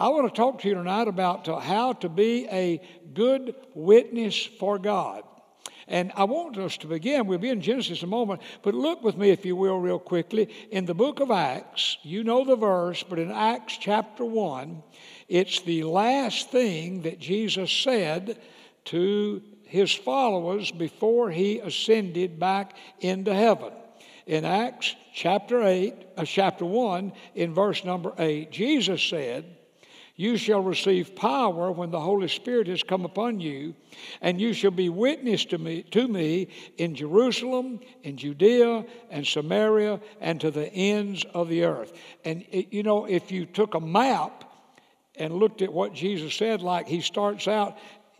I want to talk to you tonight about how to be a good witness for God. And I want us to begin. We'll be in Genesis in a moment, but look with me, if you will, real quickly. In the book of Acts, you know the verse, but in Acts chapter 1, it's the last thing that Jesus said to his followers before he ascended back into heaven. In Acts chapter 8, uh, chapter 1, in verse number 8, Jesus said, you shall receive power when the Holy Spirit has come upon you, and you shall be witness to me, to me in Jerusalem, in Judea, and Samaria, and to the ends of the earth. And it, you know, if you took a map and looked at what Jesus said, like he starts out,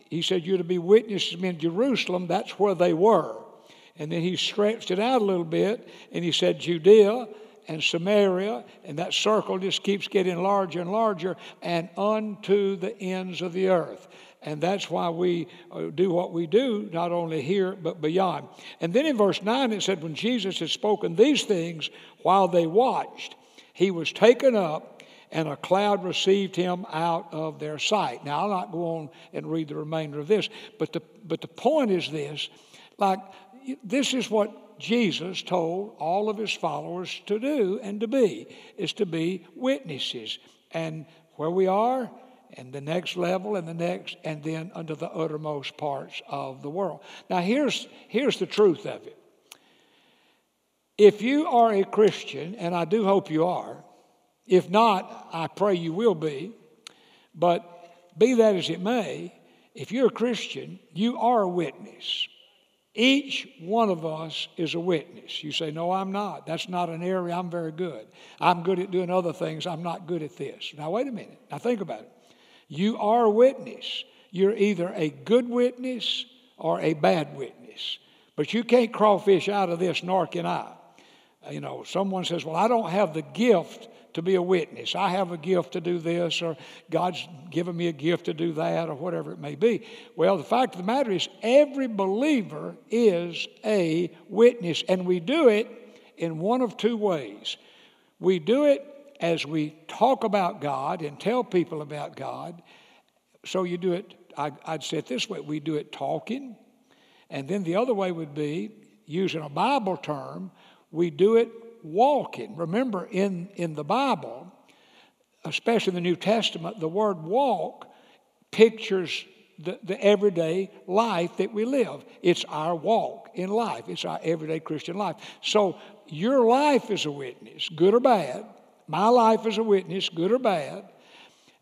he said, You're to be witnesses in Jerusalem, that's where they were. And then he stretched it out a little bit, and he said, Judea and Samaria, and that circle just keeps getting larger and larger, and unto the ends of the earth. And that's why we uh, do what we do, not only here, but beyond. And then in verse 9, it said, When Jesus had spoken these things while they watched, he was taken up, and a cloud received him out of their sight. Now, I'll not go on and read the remainder of this, but the, but the point is this like, this is what Jesus told all of his followers to do and to be, is to be witnesses. And where we are, and the next level, and the next, and then unto the uttermost parts of the world. Now, here's, here's the truth of it. If you are a Christian, and I do hope you are, if not, I pray you will be, but be that as it may, if you're a Christian, you are a witness. Each one of us is a witness. You say, No, I'm not. That's not an area I'm very good. I'm good at doing other things. I'm not good at this. Now, wait a minute. Now, think about it. You are a witness. You're either a good witness or a bad witness. But you can't crawfish out of this, nor can I. You know, someone says, Well, I don't have the gift to be a witness. I have a gift to do this, or God's given me a gift to do that, or whatever it may be. Well, the fact of the matter is, every believer is a witness, and we do it in one of two ways. We do it as we talk about God and tell people about God. So you do it, I, would say it this way we do it talking, and then the other way would be using a Bible term, we do it walking. Remember, in, in the Bible, especially the New Testament, the word walk pictures the, the everyday life that we live. It's our walk in life, it's our everyday Christian life. So, your life is a witness, good or bad. My life is a witness, good or bad.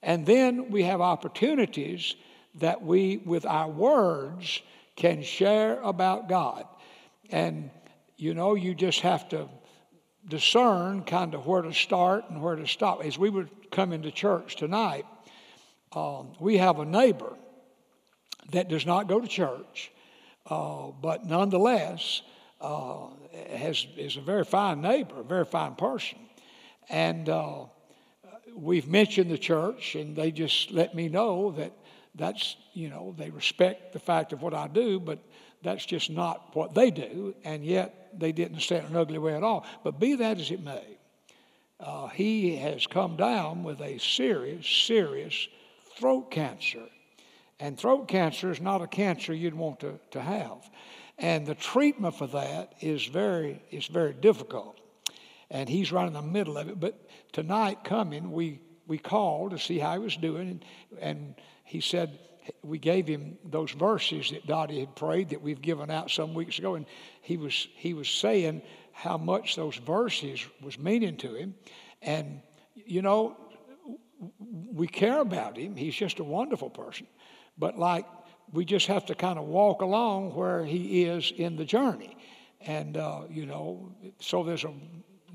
And then we have opportunities that we, with our words, can share about God. And you know, you just have to discern kind of where to start and where to stop. As we were coming to church tonight, um, we have a neighbor that does not go to church, uh, but nonetheless uh, has, is a very fine neighbor, a very fine person. And uh, we've mentioned the church, and they just let me know that that's, you know, they respect the fact of what I do, but that's just not what they do, and yet they didn't in an ugly way at all. But be that as it may, uh, he has come down with a serious, serious throat cancer. And throat cancer is not a cancer you'd want to, to have. And the treatment for that is very, is very difficult. And he's right in the middle of it. But tonight coming, we, we called to see how he was doing. And, and he said, we gave him those verses that Dottie had prayed that we've given out some weeks ago, and he was he was saying how much those verses was meaning to him, and you know we care about him. He's just a wonderful person, but like we just have to kind of walk along where he is in the journey, and uh, you know so there's a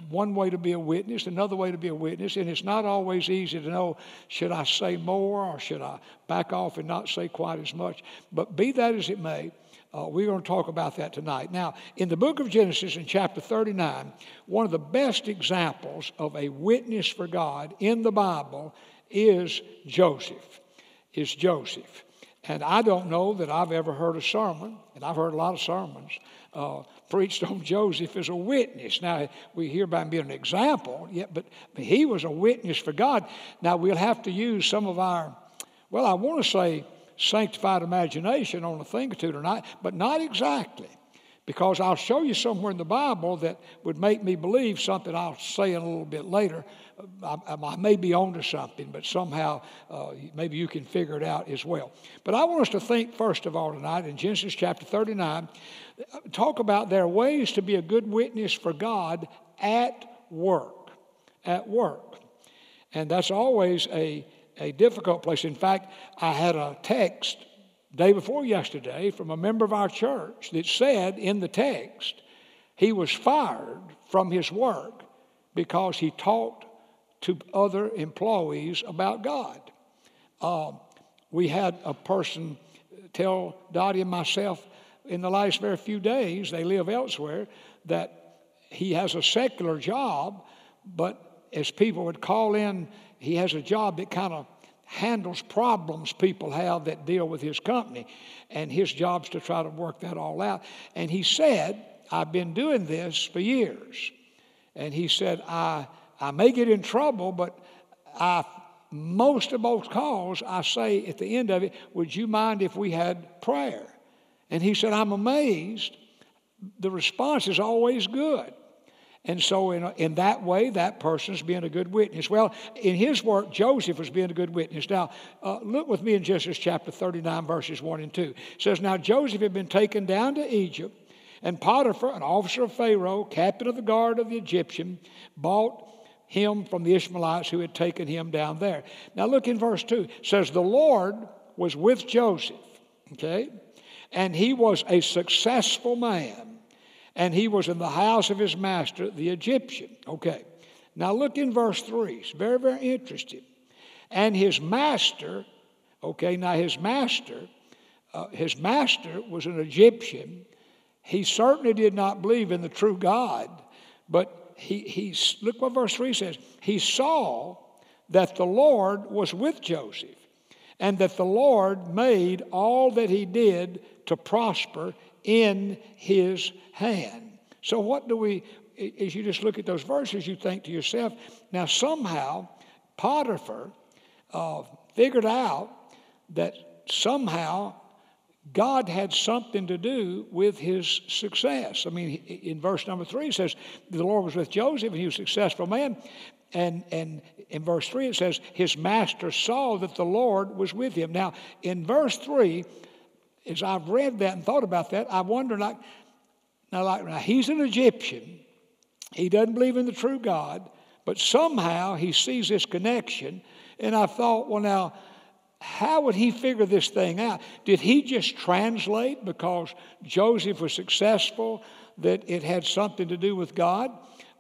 one way to be a witness, another way to be a witness, and it's not always easy to know should I say more or should I back off and not say quite as much. But be that as it may, uh, we're going to talk about that tonight. Now, in the book of Genesis, in chapter 39, one of the best examples of a witness for God in the Bible is Joseph. Is Joseph. And I don't know that I've ever heard a sermon, and I've heard a lot of sermons, uh, preached on Joseph as a witness. Now, we hear about him being an example, but, but he was a witness for God. Now, we'll have to use some of our, well, I want to say sanctified imagination on a thing or two tonight, but not exactly. Because I'll show you somewhere in the Bible that would make me believe something I'll say in a little bit later. I, I may be onto something, but somehow uh, maybe you can figure it out as well. But I want us to think, first of all, tonight in Genesis chapter 39, talk about there are ways to be a good witness for God at work. At work. And that's always a, a difficult place. In fact, I had a text day before yesterday from a member of our church that said in the text he was fired from his work because he talked to other employees about God. Uh, we had a person tell Dottie and myself in the last very few days, they live elsewhere, that he has a secular job, but as people would call in, he has a job that kind of handles problems people have that deal with his company. And his job's to try to work that all out. And he said, I've been doing this for years. And he said, I, I may get in trouble, but I, most of most calls, I say at the end of it, would you mind if we had prayer? And he said, I'm amazed. The response is always good. And so, in, in that way, that person's being a good witness. Well, in his work, Joseph was being a good witness. Now, uh, look with me in Genesis chapter 39, verses 1 and 2. It says, Now Joseph had been taken down to Egypt, and Potiphar, an officer of Pharaoh, captain of the guard of the Egyptian, bought him from the Ishmaelites who had taken him down there. Now, look in verse 2. It says, The Lord was with Joseph, okay? And he was a successful man and he was in the house of his master, the Egyptian. Okay. Now look in verse 3. It's very, very interesting. And his master, okay, now his master, uh, his master was an Egyptian. He certainly did not believe in the true God, but he, he look what verse 3 says. He saw that the Lord was with Joseph and that the Lord made all that he did to prosper in his hand. So, what do we, as you just look at those verses, you think to yourself, now somehow Potiphar uh, figured out that somehow God had something to do with his success. I mean, in verse number three, it says, The Lord was with Joseph, and he was a successful man. And, and in verse 3, it says, His master saw that the Lord was with him. Now, in verse 3, as I've read that and thought about that, I wonder like, now, like, now he's an Egyptian. He doesn't believe in the true God, but somehow he sees this connection. And I thought, well, now, how would he figure this thing out? Did he just translate because Joseph was successful that it had something to do with God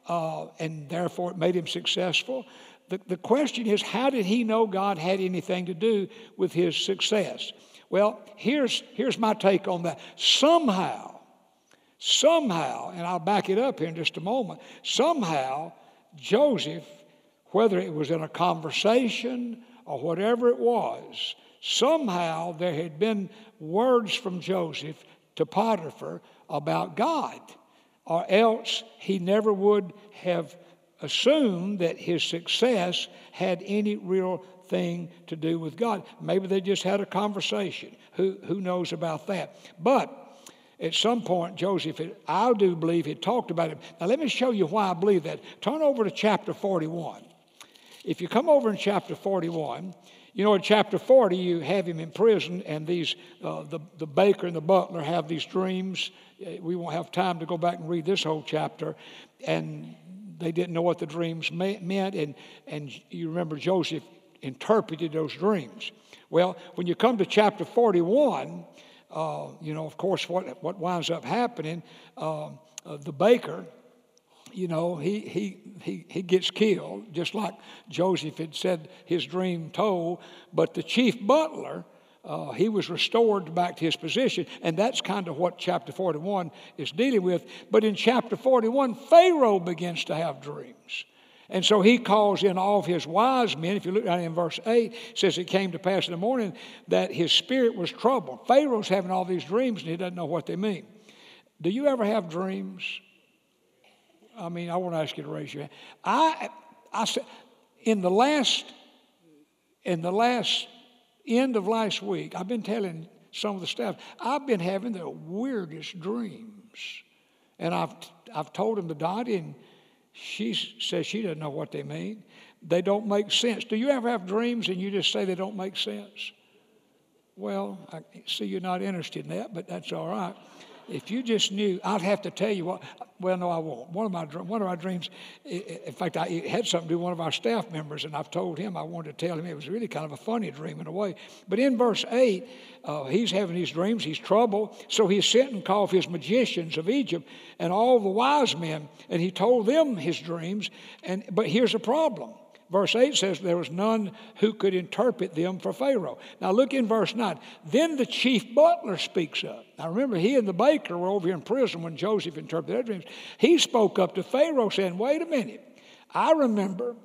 uh, and therefore it made him successful? The, the question is, how did he know God had anything to do with his success? Well, here's, here's my take on that. Somehow, somehow, and I'll back it up here in just a moment, somehow Joseph, whether it was in a conversation or whatever it was, somehow there had been words from Joseph to Potiphar about God, or else he never would have assumed that his success had any real thing to do with God. Maybe they just had a conversation. Who, who knows about that? But at some point, Joseph, I do believe, he talked about it. Now, let me show you why I believe that. Turn over to chapter 41. If you come over in chapter 41, you know, in chapter 40, you have him in prison, and these, uh, the, the baker and the butler have these dreams. Uh, we won't have time to go back and read this whole chapter. And they didn't know what the dreams meant. And, and you remember Joseph interpreted those dreams. Well, when you come to chapter 41, uh, you know, of course, what, what winds up happening, uh, uh, the baker, you know, he, he, he, he gets killed, just like Joseph had said his dream told. But the chief butler, uh, he was restored back to his position. And that's kind of what chapter 41 is dealing with. But in chapter 41, Pharaoh begins to have dreams. And so he calls in all of his wise men. If you look down in verse 8, it says it came to pass in the morning that his spirit was troubled. Pharaoh's having all these dreams and he doesn't know what they mean. Do you ever have dreams? I mean, I want to ask you to raise your hand. I, I said, in the last, in the last end of last week, I've been telling some of the staff, I've been having the weirdest dreams. And I've, I've told them to Dottie, and she says she doesn't know what they mean. They don't make sense. Do you ever have dreams and you just say they don't make sense? Well, I see you're not interested in that, but that's all right. If you just knew, I'd have to tell you what. Well, no, I won't. One of my one of my dreams, in fact, I had something to do with one of our staff members, and I've told him I wanted to tell him it was really kind of a funny dream in a way. But in verse eight, uh, he's having these dreams. He's troubled, so he sent and called his magicians of Egypt and all the wise men, and he told them his dreams. And but here's a problem Verse 8 says, There was none who could interpret them for Pharaoh. Now look in verse 9. Then the chief butler speaks up. Now remember, he and the baker were over here in prison when Joseph interpreted their dreams. He spoke up to Pharaoh saying, Wait a minute. I remember.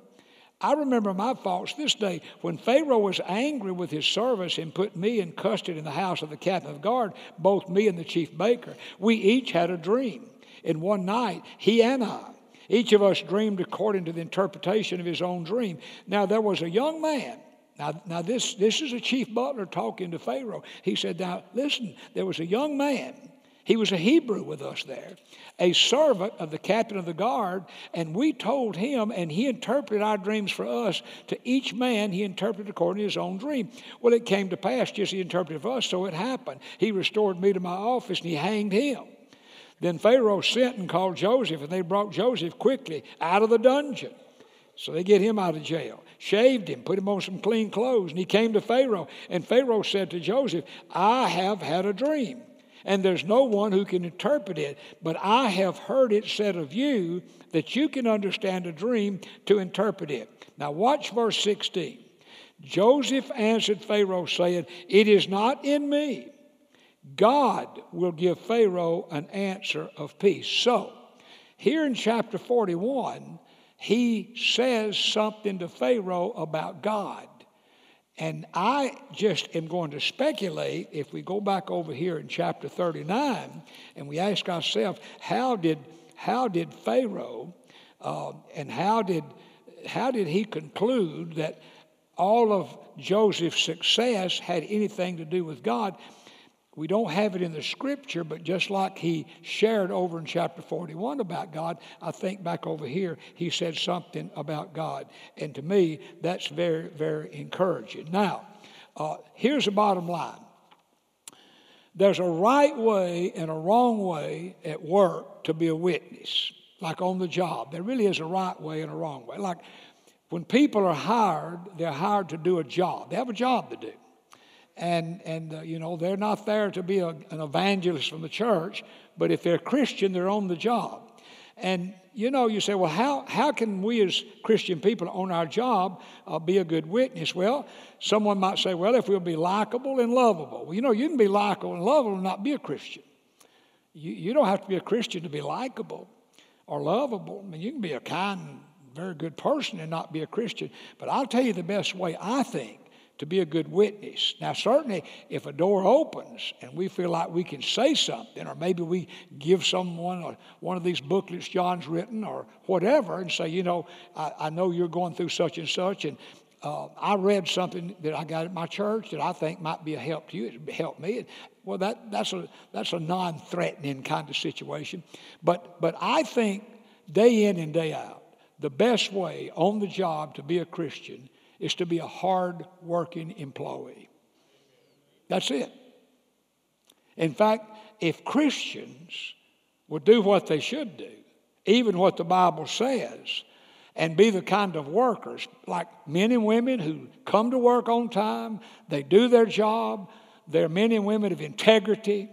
I remember my faults this day when Pharaoh was angry with his servants and put me in custody in the house of the captain of guard, both me and the chief baker. We each had a dream. In one night, he and I, each of us dreamed according to the interpretation of his own dream. Now, there was a young man. Now, now this, this is a chief butler talking to Pharaoh. He said, Now, listen, there was a young man. He was a Hebrew with us there, a servant of the captain of the guard, and we told him, and he interpreted our dreams for us. To each man, he interpreted according to his own dream. Well, it came to pass just as he interpreted for us, so it happened. He restored me to my office, and he hanged him. Then Pharaoh sent and called Joseph, and they brought Joseph quickly out of the dungeon. So they get him out of jail, shaved him, put him on some clean clothes, and he came to Pharaoh. And Pharaoh said to Joseph, I have had a dream, and there's no one who can interpret it, but I have heard it said of you that you can understand a dream to interpret it. Now, watch verse 16. Joseph answered Pharaoh, saying, It is not in me God will give Pharaoh an answer of peace. So, here in chapter 41, he says something to Pharaoh about God. And I just am going to speculate if we go back over here in chapter 39 and we ask ourselves, how did, how did Pharaoh uh, and how did, how did he conclude that all of Joseph's success had anything to do with God? We don't have it in the scripture, but just like he shared over in chapter 41 about God, I think back over here he said something about God. And to me, that's very, very encouraging. Now, uh, here's the bottom line there's a right way and a wrong way at work to be a witness, like on the job. There really is a right way and a wrong way. Like when people are hired, they're hired to do a job, they have a job to do and and uh, you know they're not there to be a, an evangelist from the church but if they're christian they're on the job. And you know you say well how, how can we as christian people on our job uh, be a good witness? Well someone might say well if we'll be likable and lovable. Well you know you can be likable and lovable and not be a christian. You, you don't have to be a christian to be likable or lovable. I mean you can be a kind very good person and not be a christian. But i'll tell you the best way i think to be a good witness. Now, certainly, if a door opens and we feel like we can say something, or maybe we give someone one of these booklets John's written or whatever and say, you know, I, I know you're going through such and such, and uh, I read something that I got at my church that I think might be a help to you. It helped me. Well, that, that's a, that's a non threatening kind of situation. But, but I think day in and day out, the best way on the job to be a Christian is to be a hard working employee. That's it. In fact, if Christians would do what they should do, even what the Bible says, and be the kind of workers, like men and women who come to work on time, they do their job, they're men and women of integrity,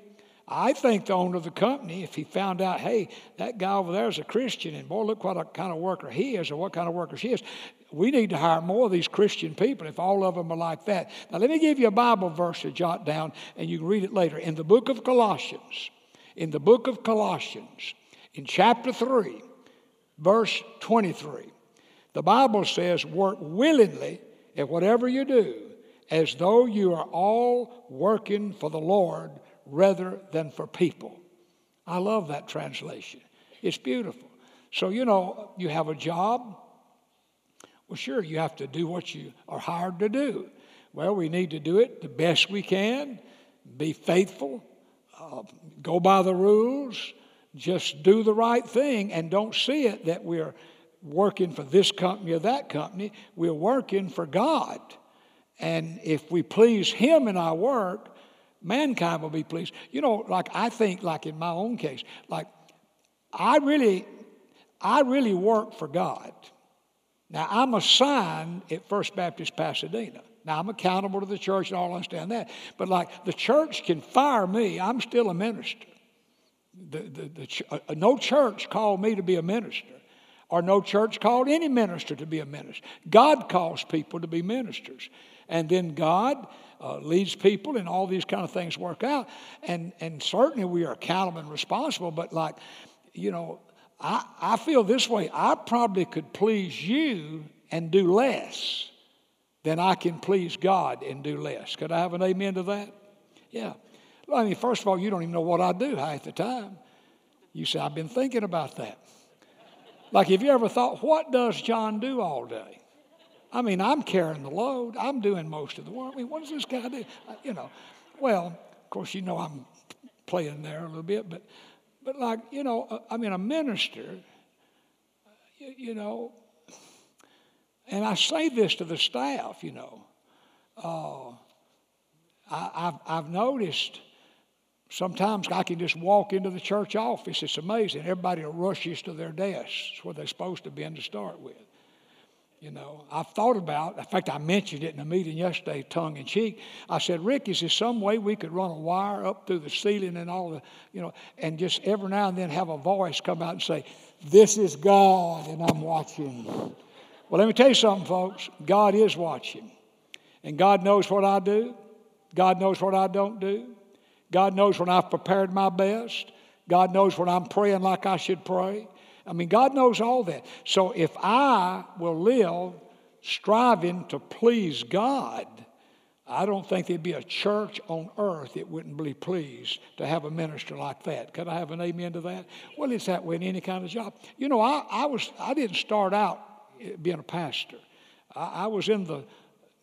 I think the owner of the company, if he found out, hey, that guy over there is a Christian, and boy, look what a kind of worker he is, or what kind of worker she is, we need to hire more of these Christian people if all of them are like that. Now, let me give you a Bible verse to jot down, and you can read it later. In the book of Colossians, in the book of Colossians, in chapter 3, verse 23, The Bible says, work willingly at whatever you do, as though you are all working for the Lord rather than for people. I love that translation. It's beautiful. So, you know, you have a job. Well, sure, you have to do what you are hired to do. Well, we need to do it the best we can, be faithful, uh, go by the rules, just do the right thing, and don't see it that we're working for this company or that company. We're working for God. And if we please Him in our work, mankind will be pleased. You know, like I think, like in my own case, like I really, I really work for God. Now I'm assigned at First Baptist Pasadena. Now I'm accountable to the church and all understand that. But like the church can fire me, I'm still a minister. The, the, the, uh, no church called me to be a minister, or no church called any minister to be a minister. God calls people to be ministers. And then God uh, leads people, and all these kind of things work out. And, and certainly we are accountable and responsible, but like, you know, I, I feel this way I probably could please you and do less than I can please God and do less. Could I have an amen to that? Yeah. I mean, first of all, you don't even know what I do half the time. You say, I've been thinking about that. Like, have you ever thought, what does John do all day? I mean, I'm carrying the load. I'm doing most of the work. I mean, what does this guy do? You know, well, of course, you know I'm playing there a little bit, but, but like, you know, uh, I mean, a minister, you, you know, and I say this to the staff, you know, uh, I, I've, I've noticed Sometimes I can just walk into the church office. It's amazing. Everybody rushes to their desks where they're supposed to be in to start with. You know, I've thought about, in fact, I mentioned it in a meeting yesterday, tongue in cheek. I said, Rick, is there some way we could run a wire up through the ceiling and all the, you know, and just every now and then have a voice come out and say, This is God and I'm watching. Well, let me tell you something, folks. God is watching. And God knows what I do, God knows what I don't do. God knows when I've prepared my best. God knows when I'm praying like I should pray. I mean, God knows all that. So if I will live striving to please God, I don't think there'd be a church on earth that wouldn't be pleased to have a minister like that. Could I have an amen to that? Well, it's that way in any kind of job. You know, I, I was I didn't start out being a pastor. I, I was in the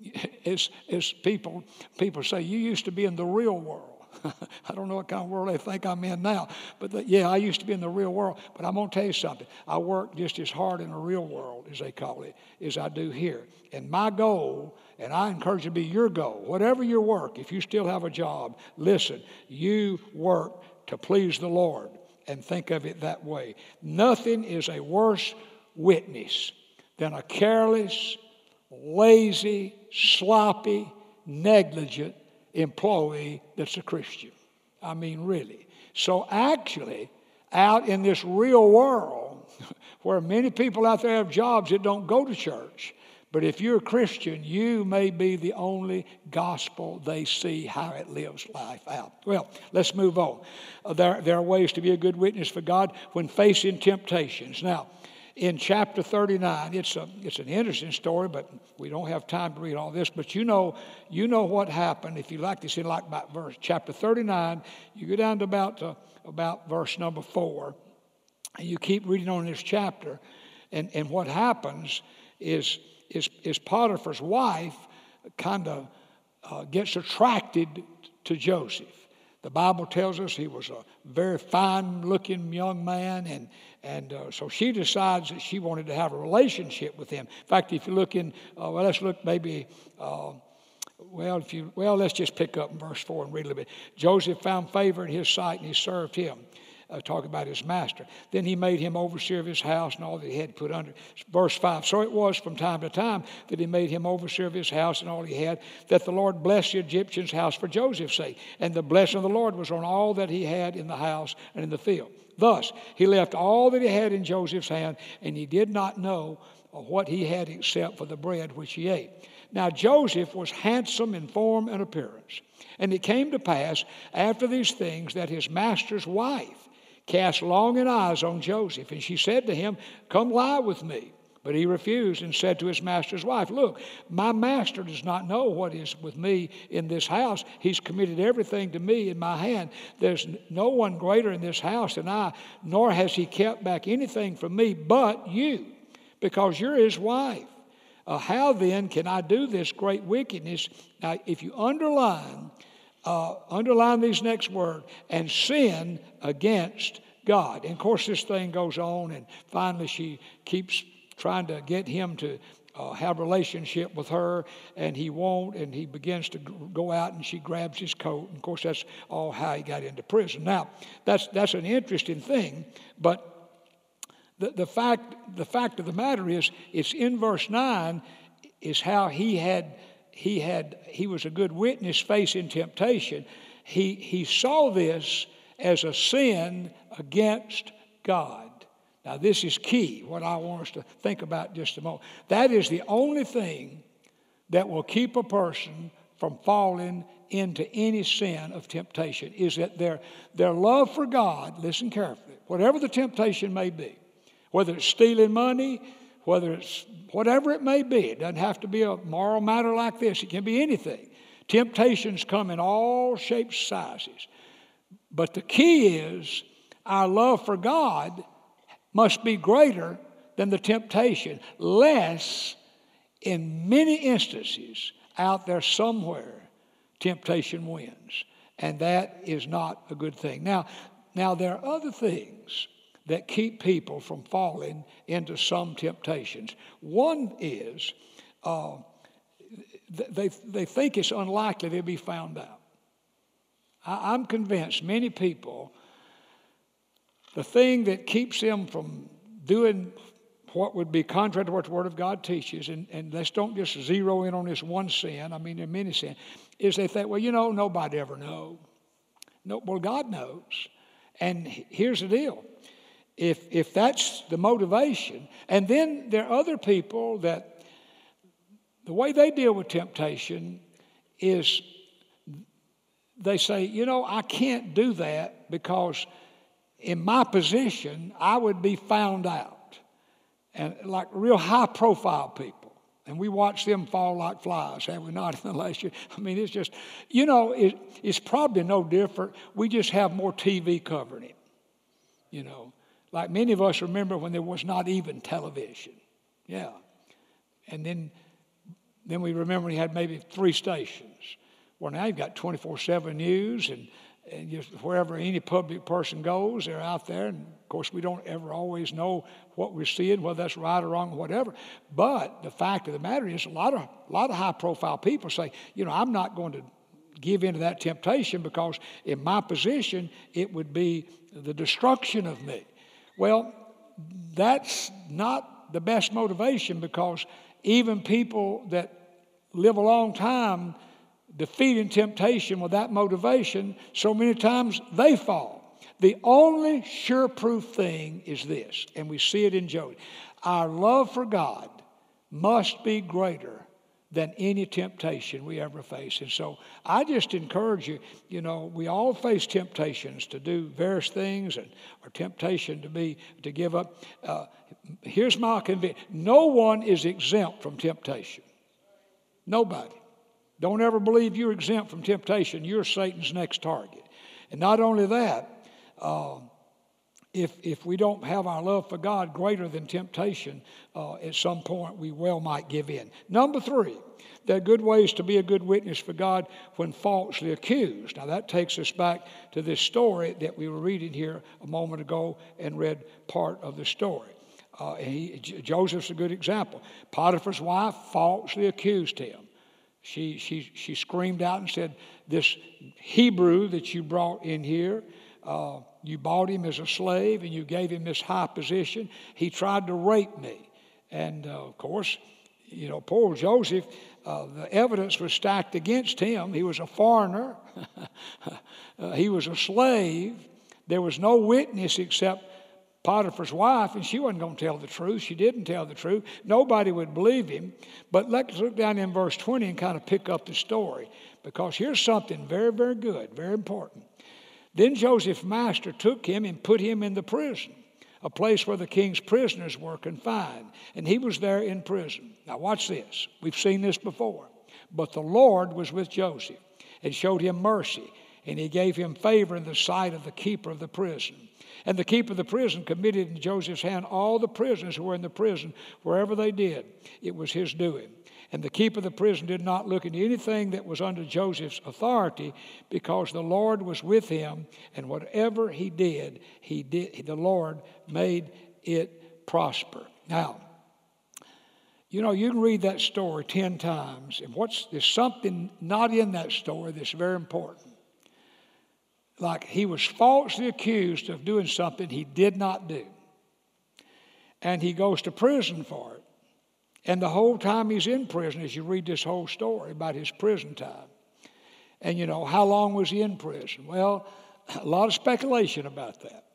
as as people people say, you used to be in the real world. I don't know what kind of world they think I'm in now, but the, yeah, I used to be in the real world. But I'm going to tell you something. I work just as hard in the real world, as they call it, as I do here. And my goal, and I encourage it to be your goal, whatever your work, if you still have a job, listen, you work to please the Lord and think of it that way. Nothing is a worse witness than a careless, lazy, sloppy, negligent employee that's a Christian. I mean, really. So, actually, out in this real world, where many people out there have jobs that don't go to church, but if you're a Christian, you may be the only gospel they see how it lives life out. Well, let's move on. Uh, there, there are ways to be a good witness for God when facing temptations. Now, in chapter 39. It's, a, it's an interesting story, but we don't have time to read all this. But you know, you know what happened. If you like this, in like verse chapter 39, you go down to about, uh, about verse number 4, and you keep reading on this chapter. And, and what happens is, is, is Potiphar's wife kind of uh, gets attracted to Joseph. The Bible tells us he was a very fine looking young man, and, and uh, so she decides that she wanted to have a relationship with him. In fact, if you look in, uh, well, let's look maybe. Uh, well, if you well, let's just pick up in verse four and read a little bit. Joseph found favor in his sight, and he served him uh, talk about his master. Then he made him overseer of his house and all that he had put under. Verse 5 So it was from time to time that he made him overseer of his house and all he had, that the Lord blessed the Egyptian's house for Joseph's sake. And the blessing of the Lord was on all that he had in the house and in the field. Thus, he left all that he had in Joseph's hand, and he did not know what he had except for the bread which he ate. Now, Joseph was handsome in form and appearance. And it came to pass after these things that his master's wife cast longing eyes on Joseph, and she said to him, Come lie with me. But he refused and said to his master's wife, Look, my master does not know what is with me in this house. He's committed everything to me in my hand. There's no one greater in this house than I, nor has he kept back anything from me but you, because you're his wife. Uh, how then can I do this great wickedness? Now, if you underline, uh, underline these next words, and sin against God. And of course, this thing goes on, and finally she keeps trying to get him to uh, have relationship with her, and he won't, and he begins to go out, and she grabs his coat. And of course, that's all how he got into prison. Now, that's that's an interesting thing, but the, the fact the fact of the matter is, it's in verse nine, is how he had he had he was a good witness facing temptation. He he saw this as a sin against God. Now, this is key, what I want us to think about just a moment. That is the only thing that will keep a person from falling into any sin of temptation, is that their, their love for God, listen carefully, whatever the temptation may be, whether it's stealing money, whether it's whatever it may be, it doesn't have to be a moral matter like this, it can be anything. Temptations come in all shapes, sizes. But the key is our love for God must be greater than the temptation, less in many instances out there somewhere temptation wins and that is not a good thing now now there are other things that keep people from falling into some temptations one is uh, they, they think it's unlikely they'll be found out I, i'm convinced many people the thing that keeps them from doing what would be contrary to what the Word of God teaches, and, and let's don't just zero in on this one sin, I mean, there are many sins, is they think, well, you know, nobody ever knows. No, well, God knows. And here's the deal if, if that's the motivation, and then there are other people that the way they deal with temptation is they say, you know, I can't do that because in my position, I would be found out. And like real high profile people. And we watch them fall like flies, have we not, in the last year? I mean, it's just, you know, it, it's probably no different. We just have more TV covering it. You know, like many of us remember when there was not even television. Yeah. And then, then we remember he had maybe three stations. Well, now you've got 24 7 news and and just wherever any public person goes, they're out there. And of course, we don't ever always know what we're seeing, whether that's right or wrong or whatever. But the fact of the matter is, a lot of a lot of high profile people say, you know, I'm not going to give in to that temptation because in my position it would be the destruction of me. Well, that's not the best motivation because even people that live a long time defeating temptation with that motivation, so many times they fall. The only sure proof thing is this, and we see it in Job. Our love for God must be greater than any temptation we ever face. And so I just encourage you, you know, we all face temptations to do various things and or temptation to be to give up. Uh, here's my conviction. No one is exempt from temptation. Nobody. Don't ever believe you're exempt from temptation. You're Satan's next target. And not only that, uh, if, if we don't have our love for God greater than temptation, uh, at some point we well might give in. Number three, there are good ways to be a good witness for God when falsely accused. Now, that takes us back to this story that we were reading here a moment ago and read part of the story. Uh, he, Joseph's a good example. Potiphar's wife falsely accused him. She, she, she screamed out and said, This Hebrew that you brought in here, uh, you bought him as a slave and you gave him this high position. He tried to rape me. And uh, of course, you know, poor Joseph, uh, the evidence was stacked against him. He was a foreigner, uh, he was a slave. There was no witness except Potiphar's wife, and she wasn't going to tell the truth. She didn't tell the truth. Nobody would believe him. But let's look down in verse 20 and kind of pick up the story because here's something very, very good, very important. Then Joseph's master took him and put him in the prison a place where the king's prisoners were confined. And he was there in prison. Now, watch this. We've seen this before. But the Lord was with Joseph and showed him mercy, and he gave him favor in the sight of the keeper of the prison. And the keeper of the prison committed in Joseph's hand all the prisoners who were in the prison, wherever they did. It was his doing. And the keeper of the prison did not look into anything that was under Joseph's authority because the Lord was with him, and whatever he did, he did the Lord made it prosper. Now, you know, you can read that story 10 times, and what's there's something not in that story that's very important. Like he was falsely accused of doing something he did not do. And he goes to prison for it. And the whole time he's in prison, as you read this whole story about his prison time. And you know, how long was he in prison? Well, a lot of speculation about that.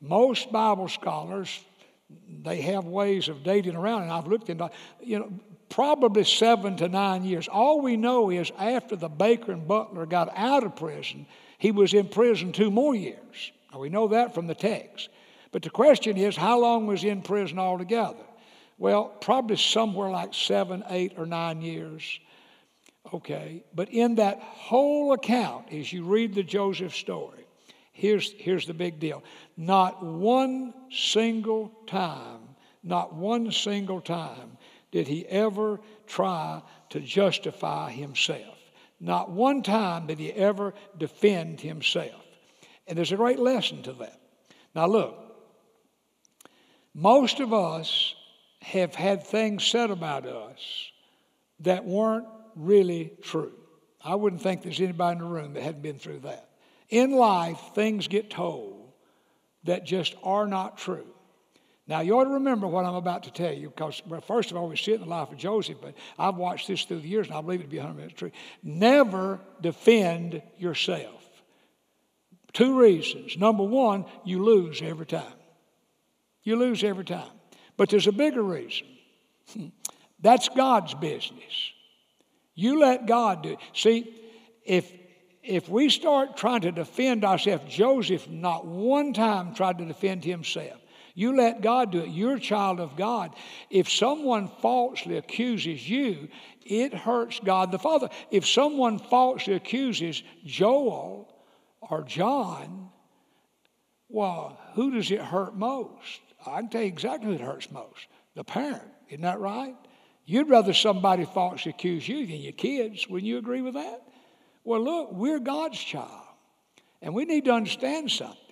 Most Bible scholars, they have ways of dating around, and I've looked into, you know, probably seven to nine years. All we know is after the baker and butler got out of prison, he was in prison two more years. Now, we know that from the text. But the question is, how long was he in prison altogether? Well, probably somewhere like seven, eight, or nine years. Okay, but in that whole account, as you read the Joseph story, here's, here's the big deal. Not one single time, not one single time did he ever try to justify himself. Not one time did he ever defend himself. And there's a great lesson to that. Now, look, most of us have had things said about us that weren't really true. I wouldn't think there's anybody in the room that hadn't been through that. In life, things get told that just are not true. Now, you ought to remember what I'm about to tell you because, well, first of all, we see it in the life of Joseph, but I've watched this through the years and I believe it to be 100% true. Never defend yourself. Two reasons. Number one, you lose every time. You lose every time. But there's a bigger reason. That's God's business. You let God do it. See, if if we start trying to defend ourselves, Joseph not one time tried to defend himself. You let God do it. You're a child of God. If someone falsely accuses you, it hurts God the Father. If someone falsely accuses Joel or John, well, who does it hurt most? I can tell you exactly who it hurts most the parent. Isn't that right? You'd rather somebody falsely accuse you than your kids. Wouldn't you agree with that? Well, look, we're God's child, and we need to understand something.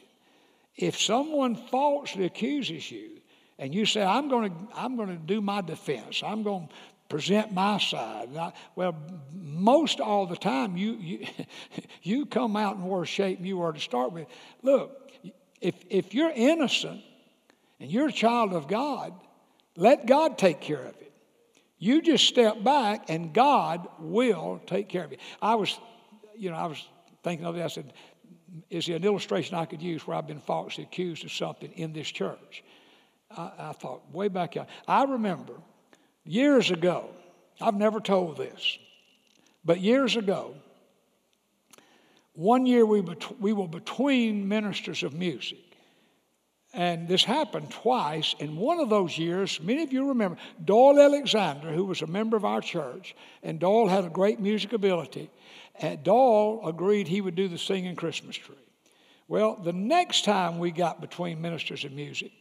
If someone falsely accuses you, and you say, I'm going to, I'm going to do my defense, I'm going to present my side. I, well, most all the time, you, you, you come out in worse shape than you were to start with. Look, if, if you're innocent, and you're a child of God, let God take care of it. You just step back and God will take care of it. I was, you know, I was thinking of this. I said, is an illustration I could use where I've been falsely accused of something in this church? I, I thought way back out. I remember years ago, I've never told this, but years ago, one year we, bet- we were between ministers of music. And this happened twice. In one of those years, many of you remember, Doyle Alexander, who was a member of our church, and Doyle had a great music ability, Doyle agreed he would do the singing Christmas tree. Well, the next time we got between ministers of music,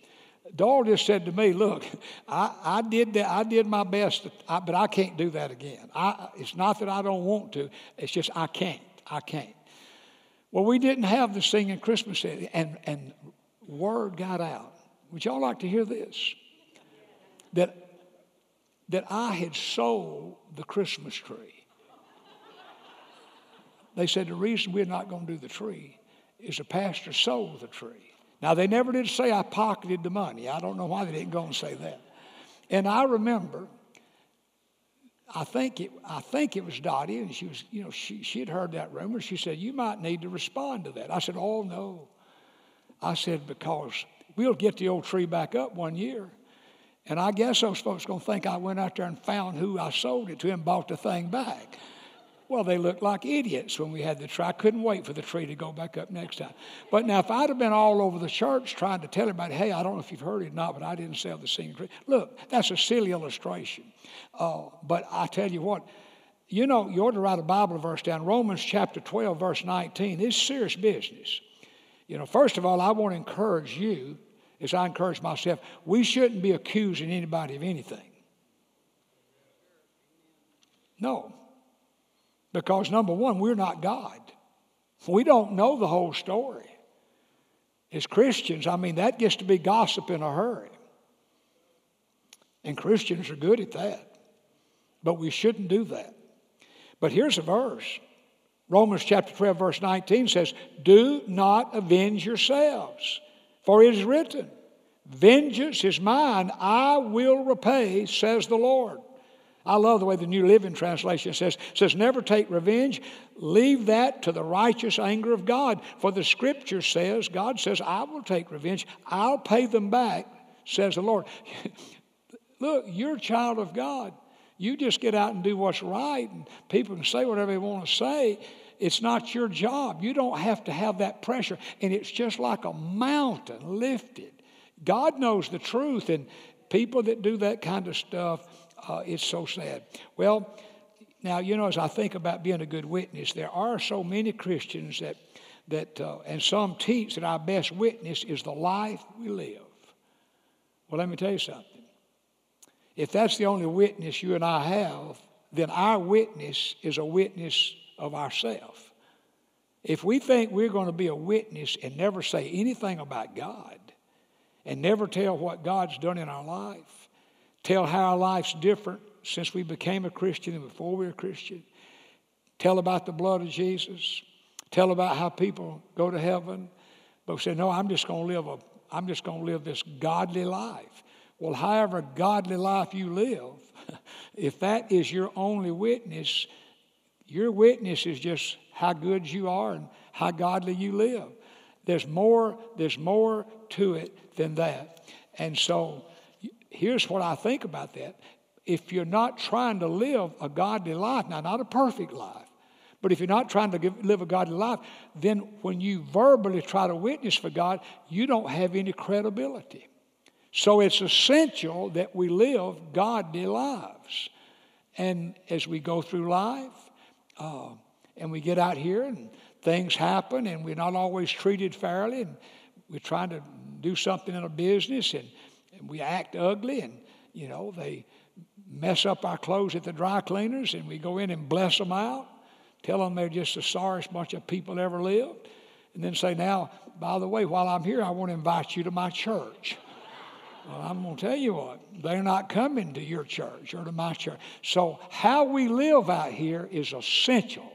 Doyle just said to me, "Look, I, I did that. I did my best, but I can't do that again. I, it's not that I don't want to. It's just I can't. I can't." Well, we didn't have the singing Christmas, and and word got out. Would y'all like to hear this? That, that I had sold the Christmas tree. They said the reason we're not going to do the tree is the pastor sold the tree. Now, they never did say I pocketed the money. I don't know why they didn't go and say that. And I remember, I think it, I think it was Dottie, and she was, you know, she, she had heard that rumor. She said, You might need to respond to that. I said, Oh, no. I said, because we'll get the old tree back up one year. And I guess those folks are going to think I went out there and found who I sold it to and bought the thing back. Well, they looked like idiots when we had the tree. I couldn't wait for the tree to go back up next time. But now, if I'd have been all over the church trying to tell everybody, hey, I don't know if you've heard it or not, but I didn't sell the singing tree. Look, that's a silly illustration. Uh, but I tell you what, you know, you ought to write a Bible verse down. Romans chapter 12, verse 19. This is serious business. You know, first of all, I want to encourage you, as I encourage myself, we shouldn't be accusing anybody of anything. No. Because number one, we're not God. We don't know the whole story. As Christians, I mean, that gets to be gossip in a hurry. And Christians are good at that. But we shouldn't do that. But here's a verse Romans chapter 12, verse 19 says, Do not avenge yourselves, for it is written, Vengeance is mine, I will repay, says the Lord. I love the way the New Living Translation says, says, never take revenge. Leave that to the righteous anger of God. For the scripture says, God says, I will take revenge. I'll pay them back, says the Lord. Look, you're a child of God. You just get out and do what's right, and people can say whatever they want to say. It's not your job. You don't have to have that pressure. And it's just like a mountain lifted. God knows the truth, and people that do that kind of stuff, uh, it's so sad. Well, now, you know, as I think about being a good witness, there are so many Christians that, that uh, and some teach that our best witness is the life we live. Well, let me tell you something. If that's the only witness you and I have, then our witness is a witness of ourselves. If we think we're going to be a witness and never say anything about God and never tell what God's done in our life, tell how our life's different since we became a Christian and before we were a Christian, tell about the blood of Jesus, tell about how people go to heaven, but we say, no, I'm just going to live a, I'm just going to live this godly life. Well, however godly life you live, if that is your only witness, your witness is just how good you are and how godly you live. There's more, there's more to it than that. And so here's what I think about that. If you're not trying to live a godly life, now, not a perfect life, but if you're not trying to give, live a godly life, then when you verbally try to witness for God, you don't have any credibility. So it's essential that we live godly lives. And as we go through life, uh, and we get out here and things happen, and we're not always treated fairly, and we're trying to do something in a business, and and we act ugly and, you know, they mess up our clothes at the dry cleaners and we go in and bless them out, tell them they're just the sorriest bunch of people ever lived, and then say, now, by the way, while I'm here, I want to invite you to my church. Well, I'm going to tell you what, they're not coming to your church or to my church. So, how we live out here is essential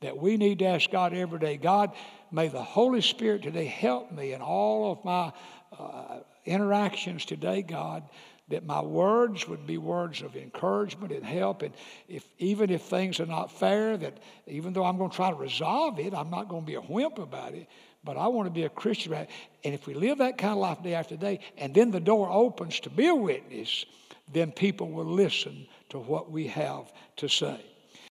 that we need to ask God every day God, may the Holy Spirit today help me in all of my uh, interactions today, God, that my words would be words of encouragement and help. And if even if things are not fair, that even though I'm going to try to resolve it, I'm not going to be a wimp about it. But I want to be a Christian. And if we live that kind of life day after day, and then the door opens to be a witness, then people will listen to what we have to say.